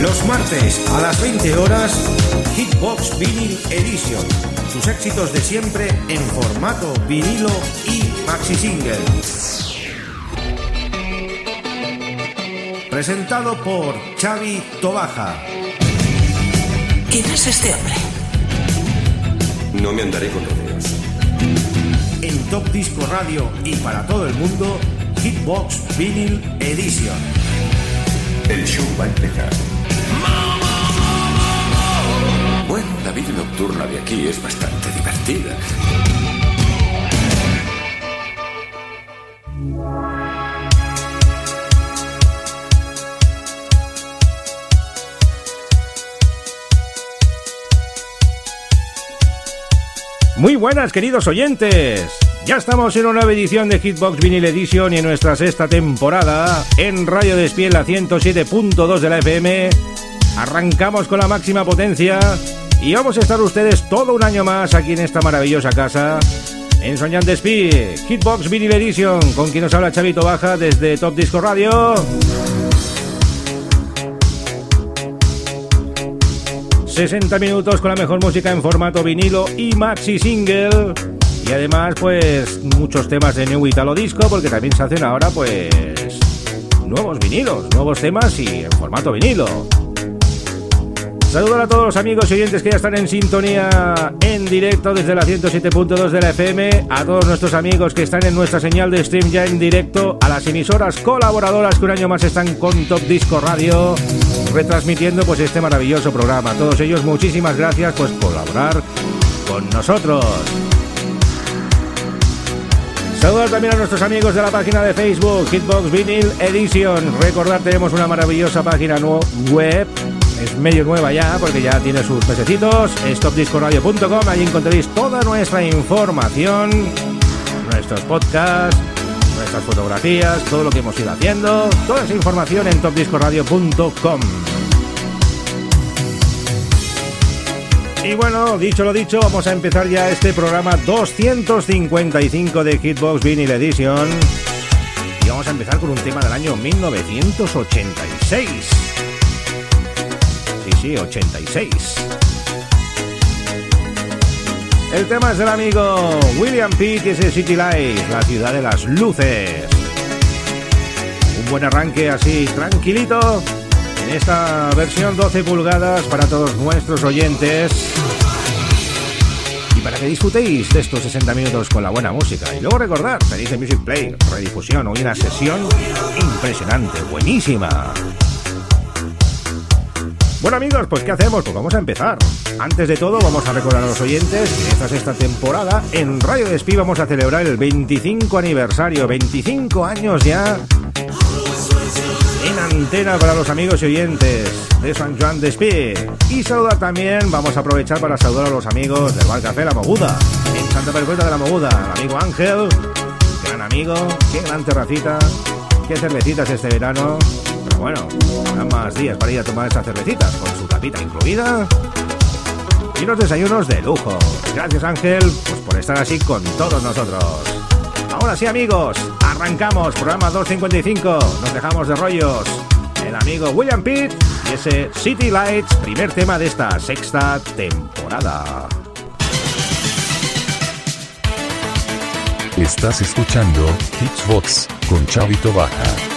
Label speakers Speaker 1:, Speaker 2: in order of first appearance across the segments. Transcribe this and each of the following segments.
Speaker 1: Los martes a las 20 horas, Hitbox Vinyl Edition. Sus éxitos de siempre en formato vinilo y maxi single. Presentado por Xavi Tobaja.
Speaker 2: ¿Quién es este hombre?
Speaker 3: No me andaré con rodeos.
Speaker 1: En Top Disco Radio y para todo el mundo, Hitbox Vinyl Edition.
Speaker 3: El show va a empezar.
Speaker 4: Vida nocturna de aquí es bastante divertida.
Speaker 5: Muy buenas, queridos oyentes. Ya estamos en una nueva edición de Hitbox Vinyl Edition y en nuestra sexta temporada en Radio Despiel la 107.2 de la FM. Arrancamos con la máxima potencia y vamos a estar ustedes todo un año más aquí en esta maravillosa casa en Soñan Despí, Hitbox Vinyl Edition, con quien nos habla Chavito Baja desde Top Disco Radio. 60 minutos con la mejor música en formato vinilo y maxi single. Y además, pues, muchos temas de New Italo Disco, porque también se hacen ahora, pues, nuevos vinilos, nuevos temas y en formato vinilo. Saludos a todos los amigos y oyentes que ya están en sintonía en directo desde la 107.2 de la FM, a todos nuestros amigos que están en nuestra señal de stream ya en directo, a las emisoras colaboradoras que un año más están con Top Disco Radio, retransmitiendo pues este maravilloso programa. A todos ellos muchísimas gracias pues por colaborar con nosotros. Saludos también a nuestros amigos de la página de Facebook, Hitbox Vinyl Edition. Recordad, tenemos una maravillosa página web es medio nueva ya porque ya tiene sus mesecitos. Stopdiscoradio.com, allí encontraréis toda nuestra información, nuestros podcasts, nuestras fotografías, todo lo que hemos ido haciendo, toda esa información en topdiscoradio.com. Y bueno, dicho lo dicho, vamos a empezar ya este programa 255 de Hitbox Vinyl Edition. Y vamos a empezar con un tema del año 1986. Sí, sí, 86. El tema es del amigo William P. que es el City Lights, la ciudad de las luces. Un buen arranque así, tranquilito, en esta versión 12 pulgadas para todos nuestros oyentes. Y para que disfrutéis de estos 60 minutos con la buena música. Y luego recordar, tenéis el Music Play, redifusión o una sesión impresionante, buenísima. Bueno amigos, pues ¿qué hacemos? Pues vamos a empezar. Antes de todo vamos a recordar a los oyentes que esta temporada en Radio Despí vamos a celebrar el 25 aniversario, 25 años ya en antena para los amigos y oyentes de San Juan Despí. Y saludar también, vamos a aprovechar para saludar a los amigos del Bar Café La Moguda, en Santa Perpetua de la Moguda, el amigo Ángel, gran amigo, qué gran terracita, qué cervecitas este verano. Bueno, habrá más días para ir a tomar esas cervecitas, con su tapita incluida. Y unos desayunos de lujo. Gracias Ángel, pues por estar así con todos nosotros. Ahora sí amigos, arrancamos, programa 255, nos dejamos de rollos. El amigo William Pitt y ese City Lights, primer tema de esta sexta temporada.
Speaker 6: Estás escuchando Hitsbox con Chavito Baja.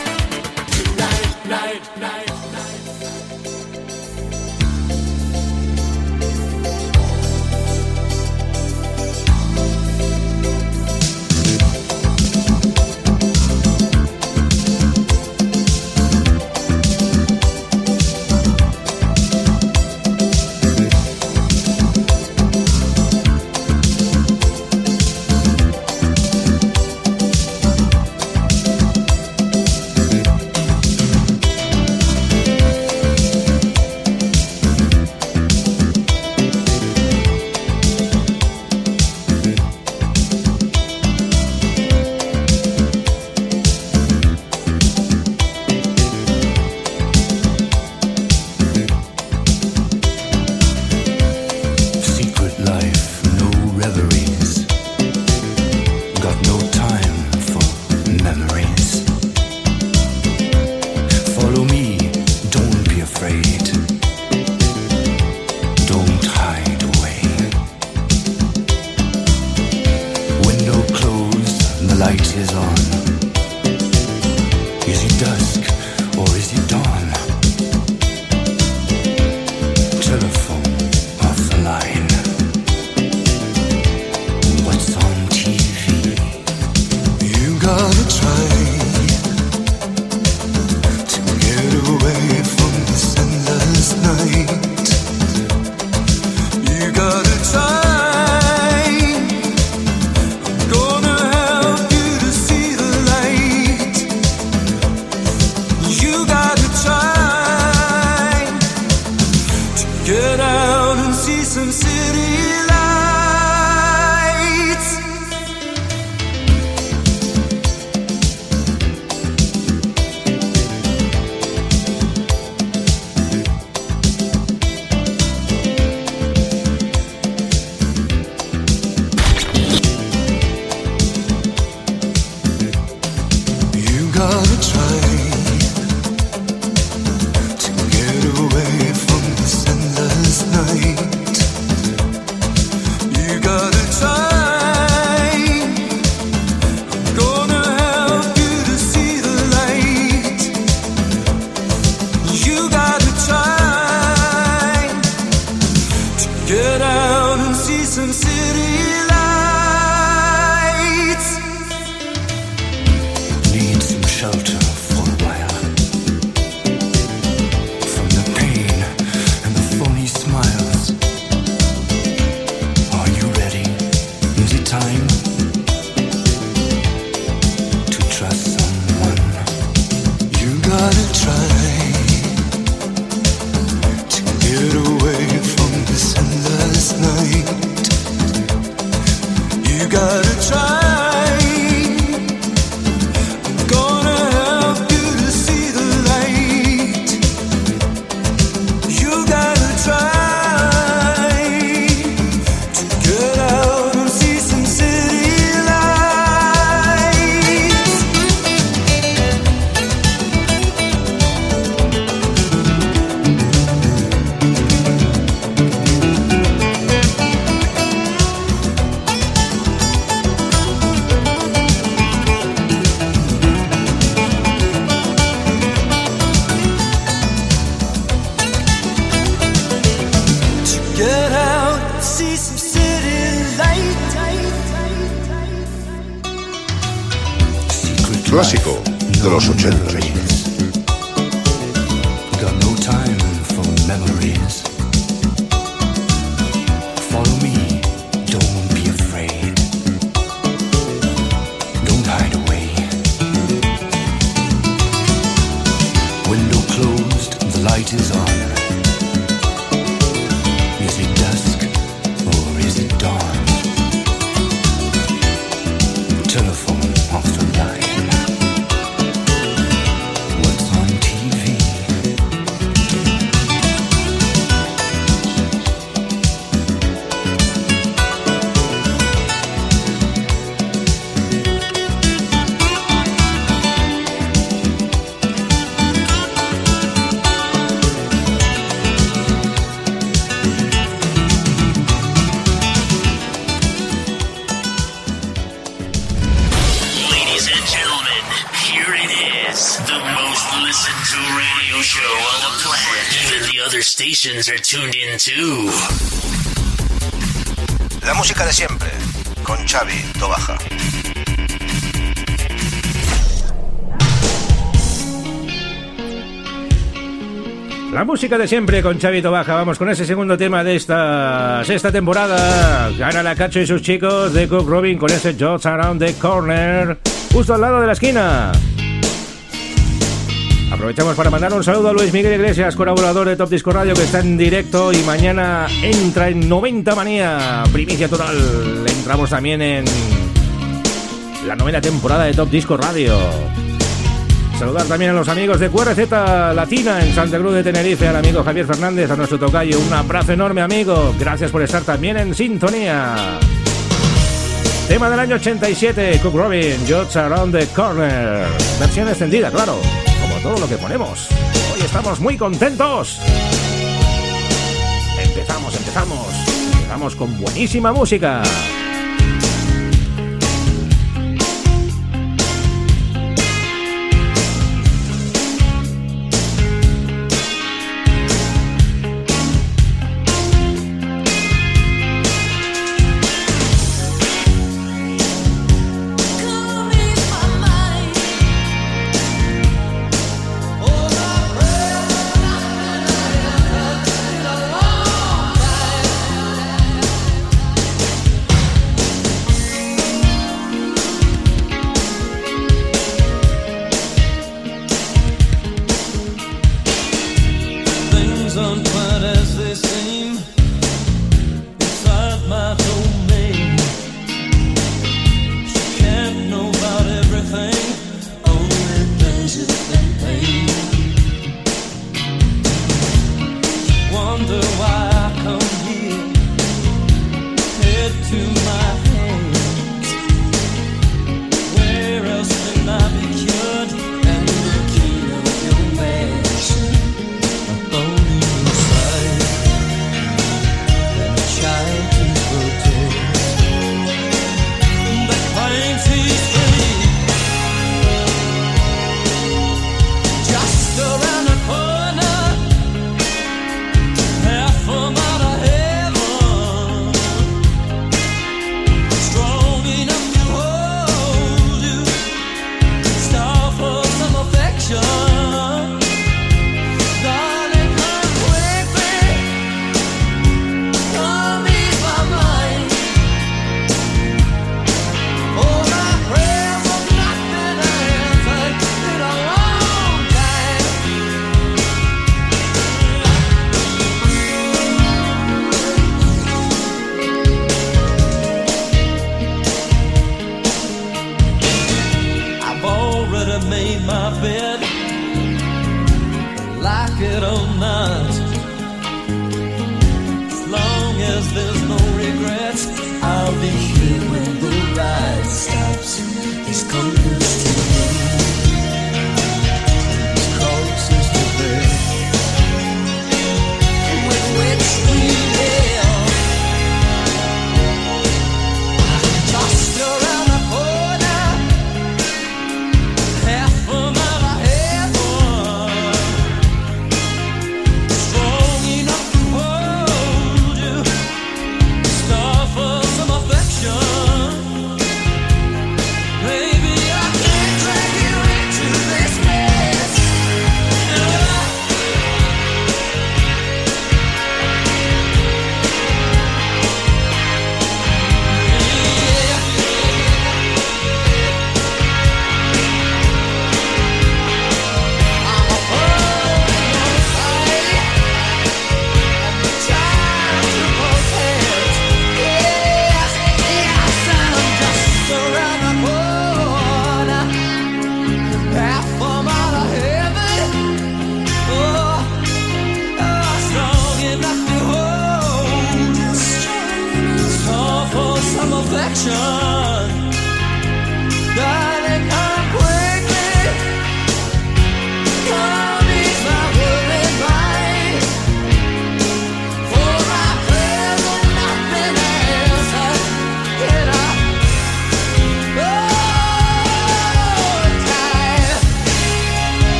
Speaker 7: insincere tuned in too.
Speaker 5: La música de siempre, con Xavi Tobaja.
Speaker 8: La música de siempre con Chavito Baja. Vamos con ese segundo tema de esta sexta temporada. Gana la Cacho y sus chicos de Cook Robin con ese Jots Around the Corner, justo al lado de la esquina. Aprovechamos para mandar un saludo a Luis Miguel Iglesias, colaborador de Top Disco Radio, que está en directo y mañana entra en 90 Manía. Primicia total. Entramos también en la novena temporada de Top Disco Radio. Saludar también a los amigos de QRZ Latina en Santa Cruz de Tenerife, al amigo Javier Fernández, a nuestro tocayo. Un abrazo enorme, amigo. Gracias por estar también en sintonía. Tema del año 87, Cook Robin, Jots Around the Corner. Versión extendida, claro, todo lo que ponemos. Hoy estamos muy contentos. Empezamos, empezamos. Empezamos con buenísima música.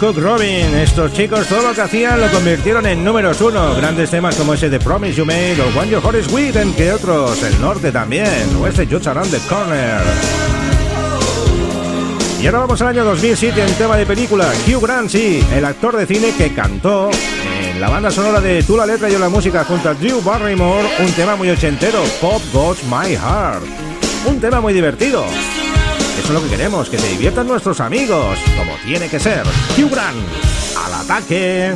Speaker 9: Cook Robin. Estos chicos todo lo que hacían lo convirtieron en números uno. Grandes temas como ese de Promise You Made o One Your Is With, entre otros. El norte también. O ese Just Around the Corner. Y ahora vamos al año 2007 en tema de película. Hugh Grant, sí, el actor de cine que cantó en la banda sonora de Tú la letra y yo la música junto a Drew Barrymore, un tema muy ochentero, Pop Goes My Heart. Un tema muy divertido. Lo que queremos, que se diviertan nuestros amigos, como tiene que ser. Grant, al ataque.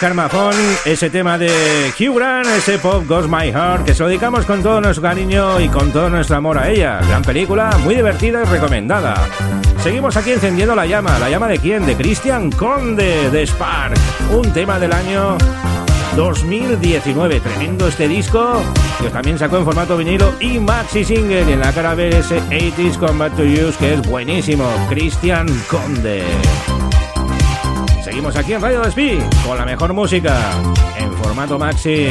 Speaker 9: Karma ese tema de Hugh Grant, ese Pop Goes My Heart, que se lo dedicamos con todo nuestro cariño y con todo nuestro amor a ella. Gran película, muy divertida y recomendada. Seguimos aquí encendiendo la llama. ¿La llama de quién? De Christian Conde, de Spark. Un tema del año 2019. Tremendo este disco, que también sacó en formato vinilo y maxi single. Y en la cara ver ese 80s Combat to Use, que es buenísimo. Christian Conde. Seguimos aquí en Radio Despí con la mejor música en formato maxi.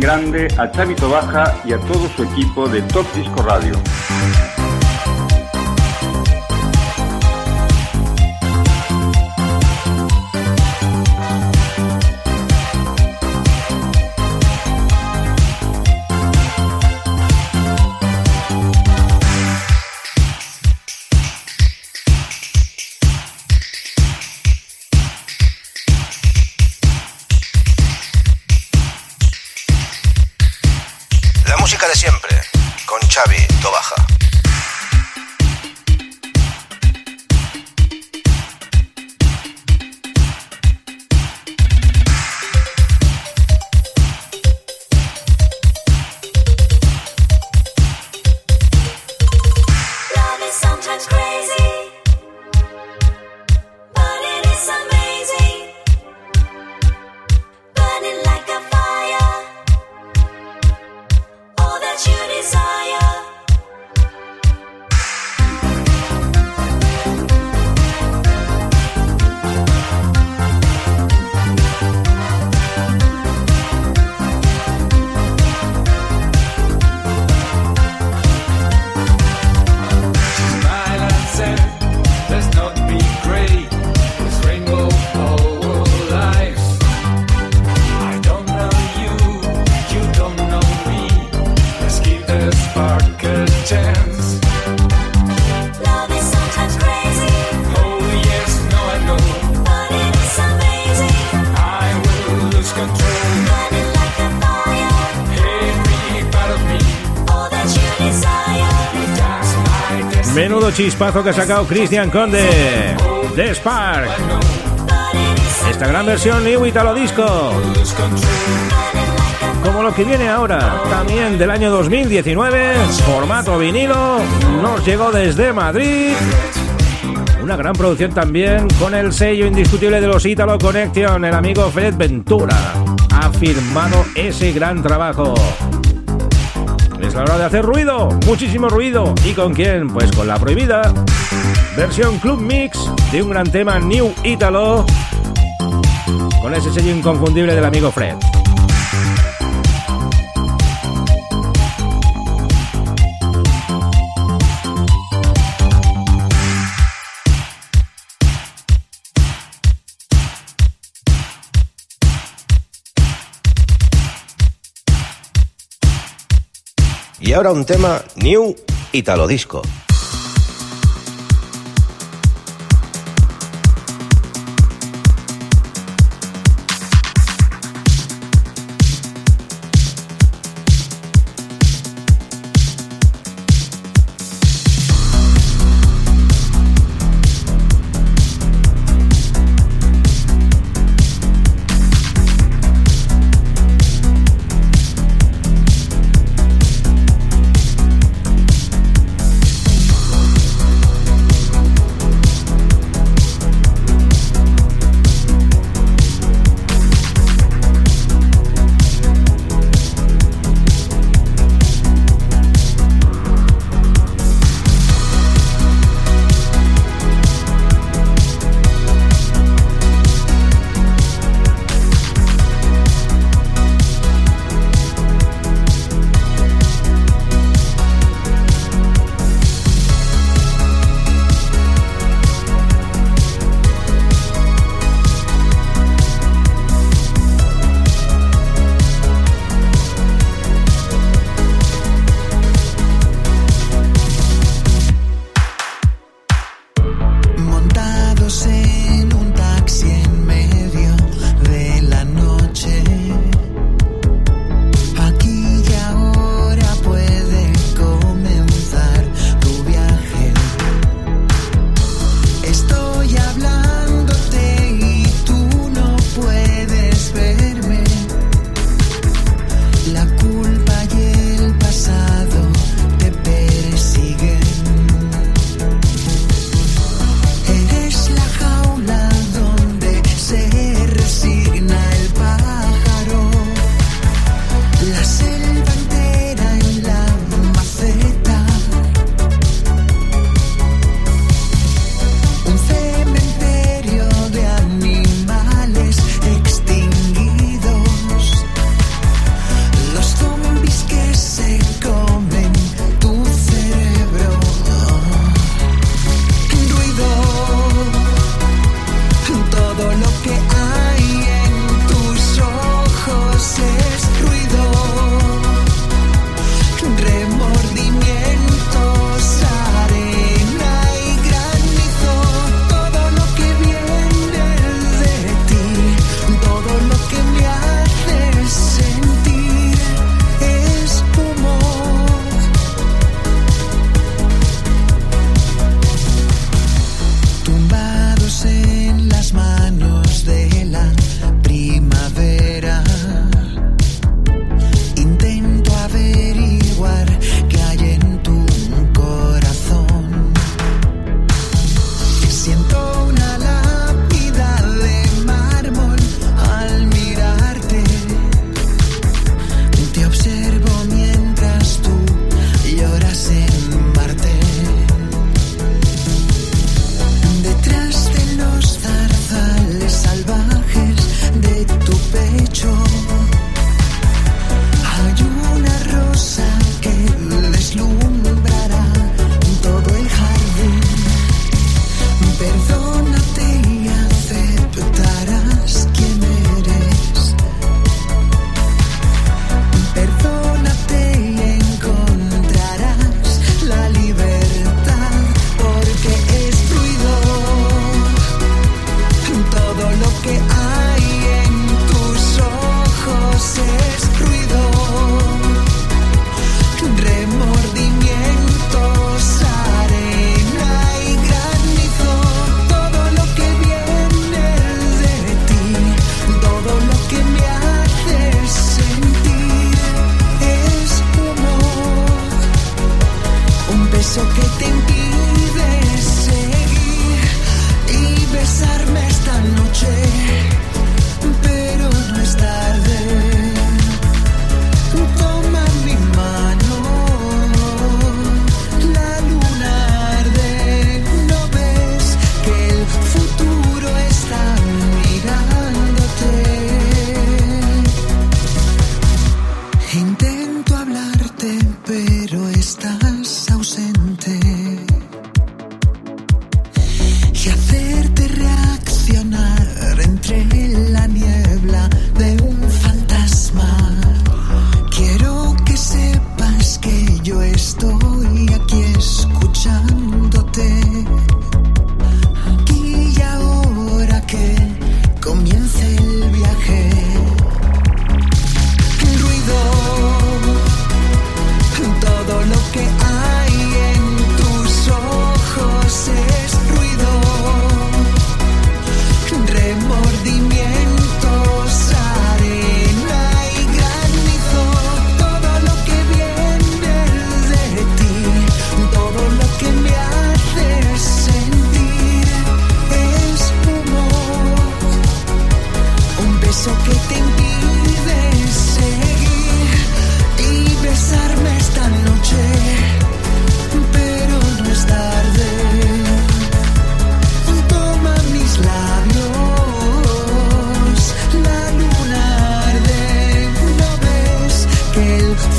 Speaker 10: Grande a Chavito Baja y a todo su equipo de Top Disco Radio.
Speaker 5: Chispazo que ha sacado Christian Conde. The Spark. Esta gran versión New Italo Disco. Como lo que viene ahora, también del año 2019, formato vinilo, nos llegó desde Madrid. Una gran producción también con el sello indiscutible de los Italo Connection, el amigo Fred Ventura. Ha firmado ese gran trabajo. Es la hora de hacer ruido, muchísimo ruido. ¿Y con quién? Pues con la prohibida. Versión Club Mix de un gran tema New Italo. Con ese sello inconfundible del amigo Fred.
Speaker 11: Y ahora un tema New Italo Disco.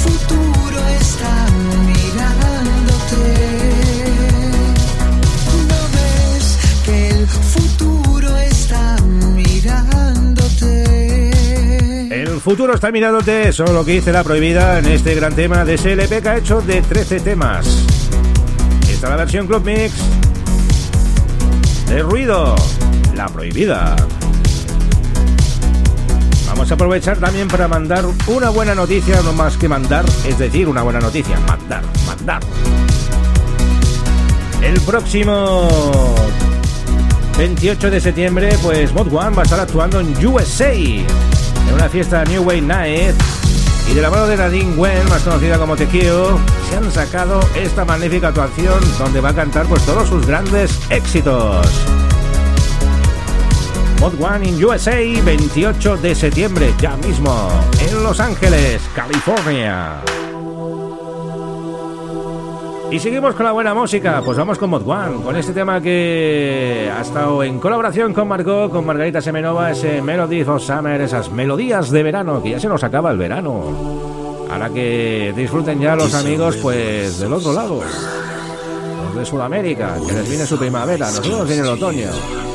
Speaker 9: Está el futuro está mirándote?
Speaker 5: Está eso es lo que dice la prohibida en este gran tema de SLP que ha hecho de 13 temas. Esta es la versión Club Mix de ruido, la prohibida. Vamos a aprovechar también para mandar una buena noticia, no más que mandar, es decir, una buena noticia, mandar, mandar. El próximo 28 de septiembre, pues Mod One va a estar actuando en USA, en una fiesta New Way Night. Y de la mano de Nadine Gwen, más conocida como Tequio, se han sacado esta magnífica actuación donde va a cantar pues todos sus grandes éxitos. Mod One in USA, 28 de septiembre, ya mismo, en Los Ángeles, California. Y seguimos con la buena música, pues vamos con Mod One, con este tema que ha estado en colaboración con Margot, con Margarita Semenova, ese Melody of Summer, esas melodías de verano, que ya se nos acaba el verano. Ahora que disfruten ya los amigos, pues del otro lado, los de Sudamérica, que les viene su primavera, nosotros viene el otoño.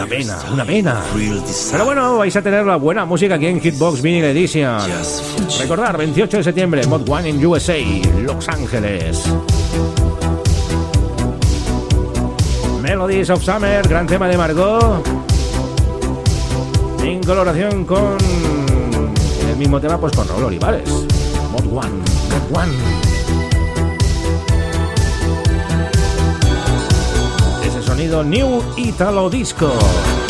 Speaker 5: Una pena, una pena. Pero bueno, vais a tener la buena música aquí en Hitbox Vinyl Edition. Recordar, 28 de septiembre, Mod One in USA, Los Ángeles. Melodies of Summer, gran tema de Margot. En colaboración con el mismo tema, pues con Raúl Olivares. Mod One, Mod One. Sonido New Italo Disco.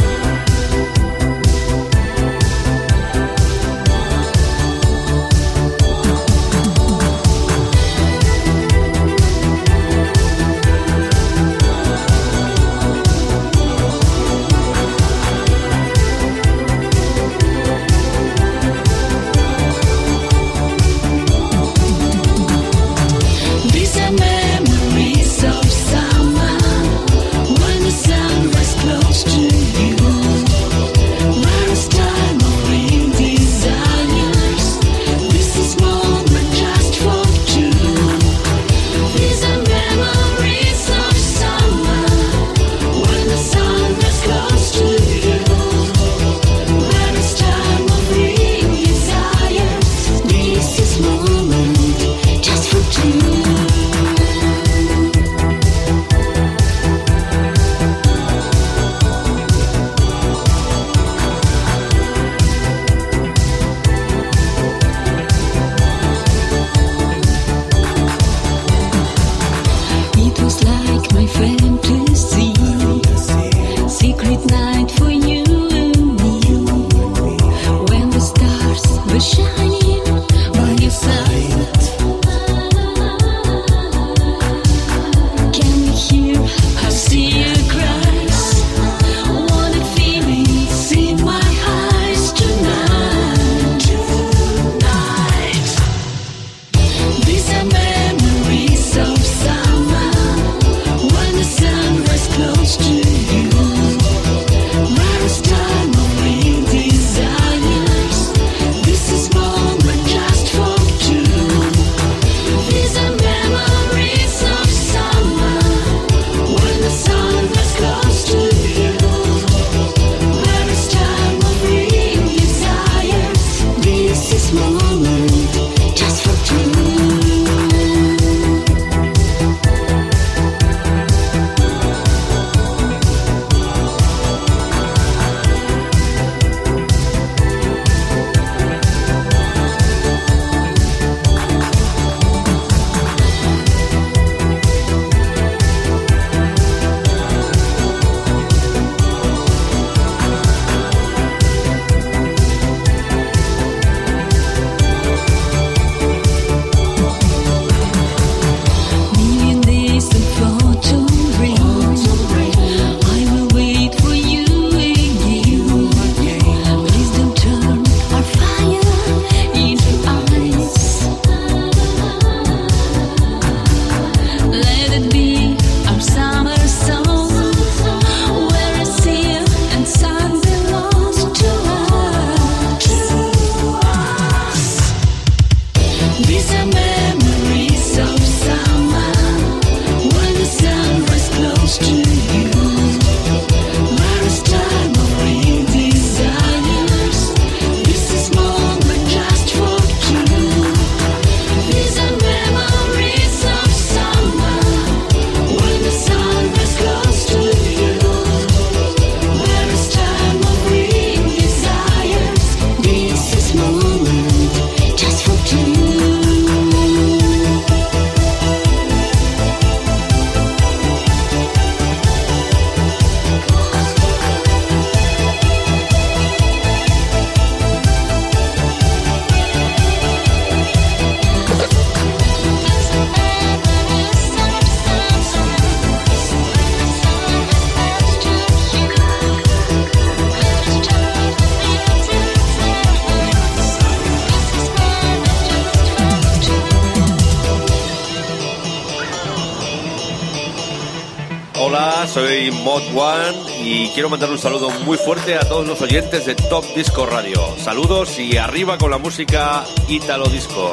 Speaker 12: Mod One y quiero mandar un saludo muy fuerte a todos los oyentes de Top Disco Radio. Saludos y arriba con la música Italo Disco.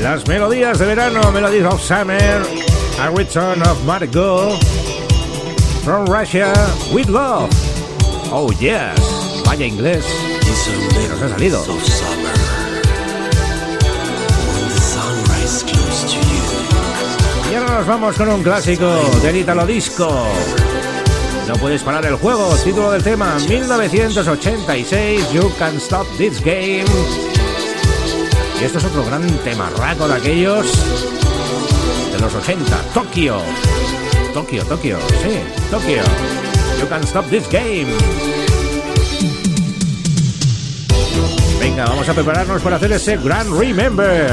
Speaker 5: Las melodías de verano, Melodies of Summer, A Return of Margot, From Russia, With Love. Oh yes, vaya inglés. Que nos ha salido. Vamos con un clásico del Italo Disco. No puedes parar el juego, título del tema 1986, You Can Stop This Game. Y esto es otro gran temarraco de aquellos de los 80, Tokio. Tokio, Tokio, sí, Tokio. You Can Stop This Game. Venga, vamos a prepararnos para hacer ese Grand Remember.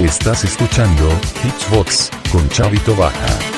Speaker 6: Estás escuchando Hitsbox con Chavito Baja.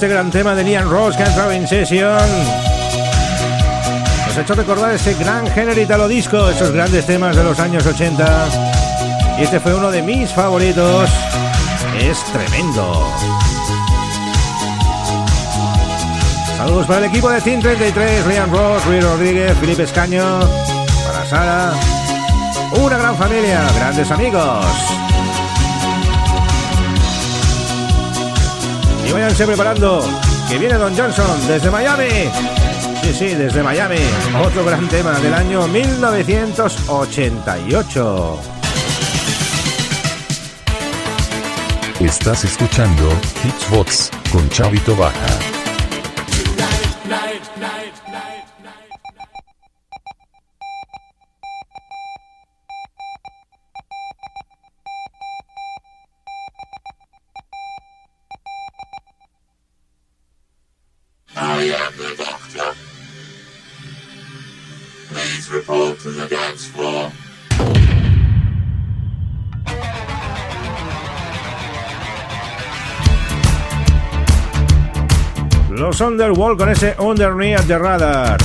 Speaker 7: Este gran tema de Liam Ross que ha entrado en sesión. Nos ha hecho recordar ese gran género italo disco, esos grandes temas de los años 80. Y este fue uno de mis favoritos. Es tremendo. Saludos para el equipo de Team 33, Liam Ross, Rui Rodríguez, Felipe Escaño, para Sara. Una gran familia, grandes amigos. Y váyanse preparando, que viene Don Johnson desde Miami. Sí, sí, desde Miami. Otro gran tema del año 1988.
Speaker 6: Estás escuchando Hitsbox con Chavito Baja.
Speaker 7: Underworld con ese Underneath the Radar.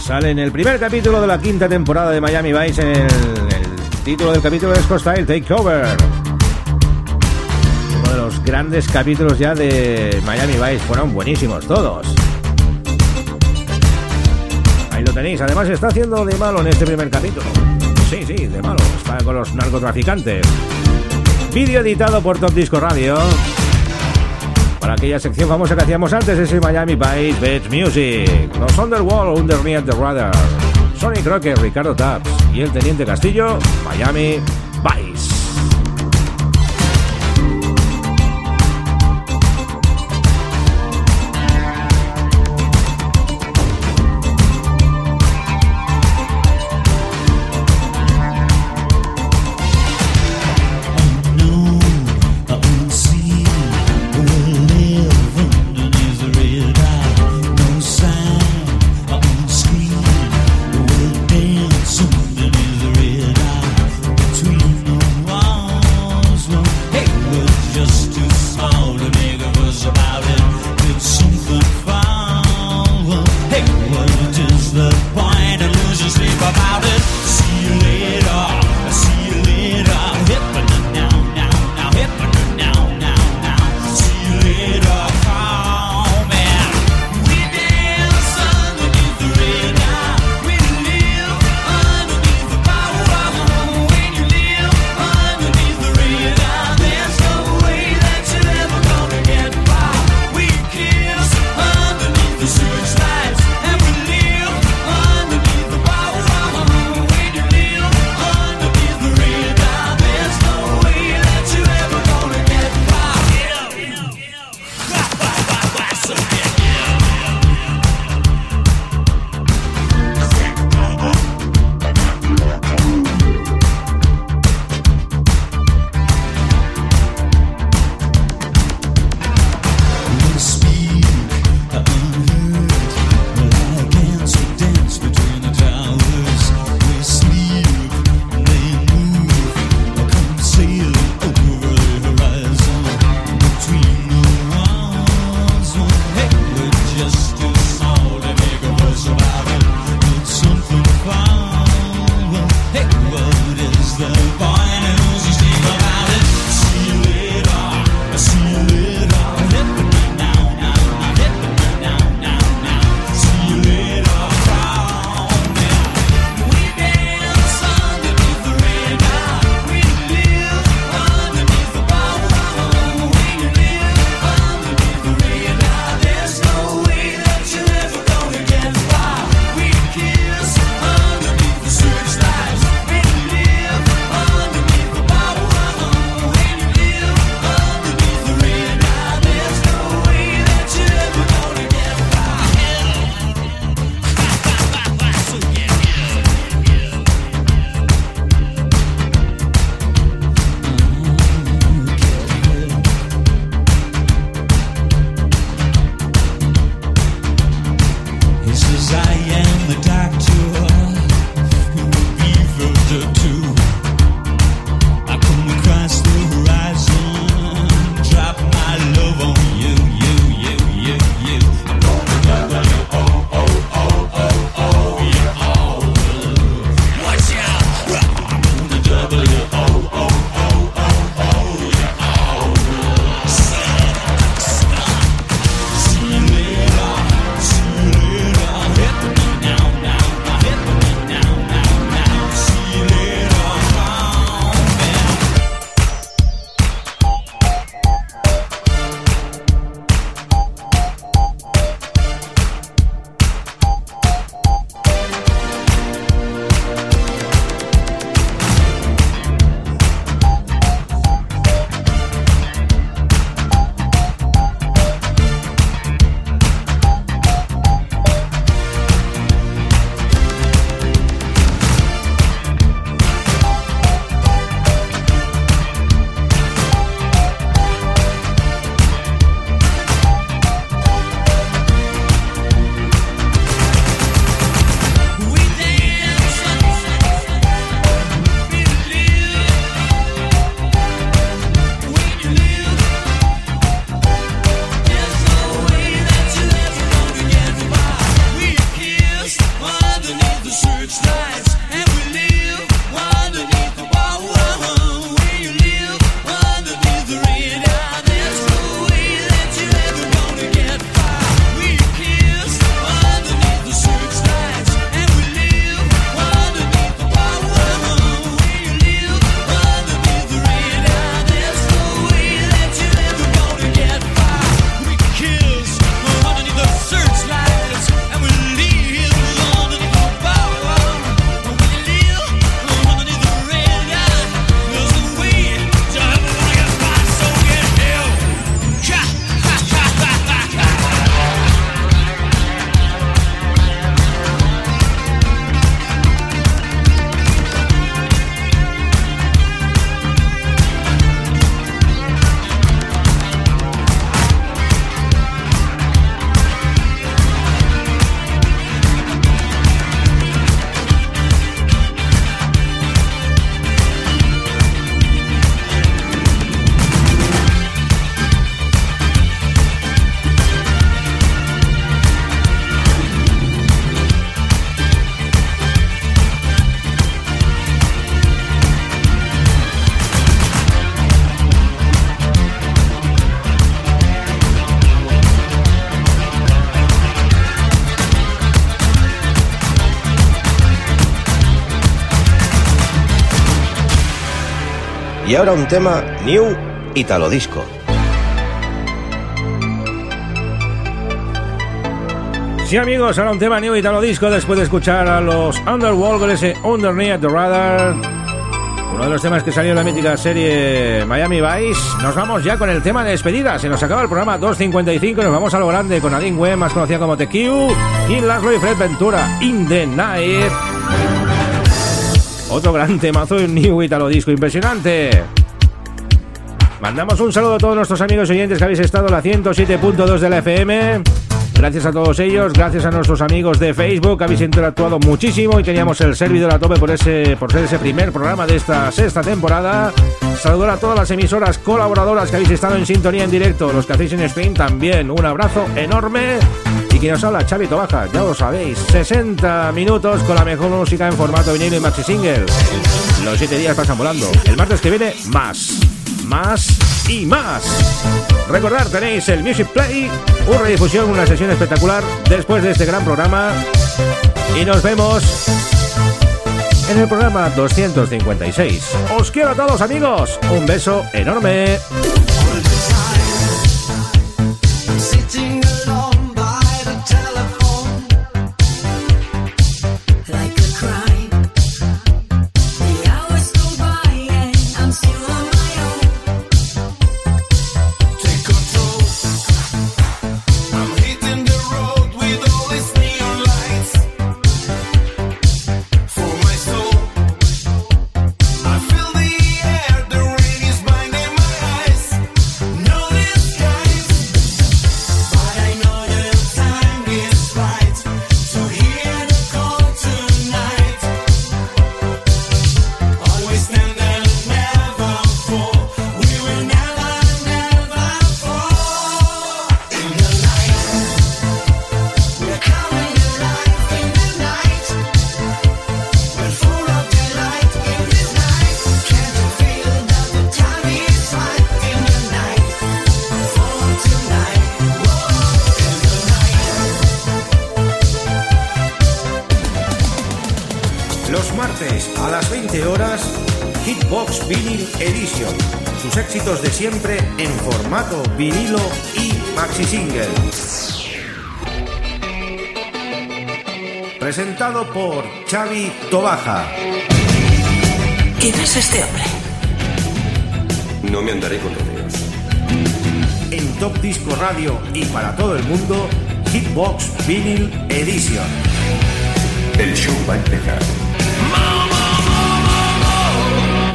Speaker 7: Sale en el primer capítulo de la quinta temporada de Miami Vice. El, el título del capítulo es Style Takeover. Uno de los grandes capítulos ya de Miami Vice. Fueron buenísimos todos. Ahí lo tenéis. Además está haciendo de malo en este primer capítulo. Sí, sí, de malo. Está con los narcotraficantes. Vídeo editado por Top Disco Radio. Para aquella sección famosa que hacíamos antes, ese Miami Vice Beach Music. Los Underworld, Underneath the Radar. Sonny Crocker, Ricardo Taps y el Teniente Castillo, Miami Vice.
Speaker 11: Y ahora un tema New Italo Disco.
Speaker 5: Sí amigos, ahora un tema New Italo Disco después de escuchar a los Underworld con ese Underneath the Radar. Uno de los temas que salió en la mítica serie Miami Vice. Nos vamos ya con el tema de despedida. Se nos acaba el programa 255 y nos vamos a lo grande con Nadine Webb, más conocida como TQ, y Laszlo y Fred Ventura, In the Night. Otro gran temazo de un New Italo Disco impresionante. Mandamos un saludo a todos nuestros amigos oyentes que habéis estado en la 107.2 de la FM. Gracias a todos ellos, gracias a nuestros amigos de Facebook, habéis interactuado muchísimo y teníamos el servidor a tope por ese por ser ese primer programa de esta sexta temporada. Saludar a todas las emisoras colaboradoras que habéis estado en sintonía en directo, los que hacéis en stream también. Un abrazo enorme. Quien os habla, Xavi Tobaja, ya lo sabéis, 60 minutos con la mejor música en formato vinilo y maxi single. Los 7 días pasan volando. El martes que viene, más, más y más. Recordar, tenéis el Music Play, una redifusión, una sesión espectacular después de este gran programa. Y nos vemos en el programa 256. Os quiero a todos amigos. Un beso enorme.
Speaker 1: Xavi Tobaja.
Speaker 2: ¿Quién es este hombre?
Speaker 3: No me andaré con rodeos.
Speaker 1: En Top Disco Radio y para todo el mundo, Hitbox Vinyl Edition.
Speaker 3: El show va a empezar.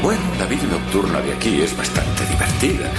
Speaker 4: Bueno, la vida nocturna de aquí es bastante divertida.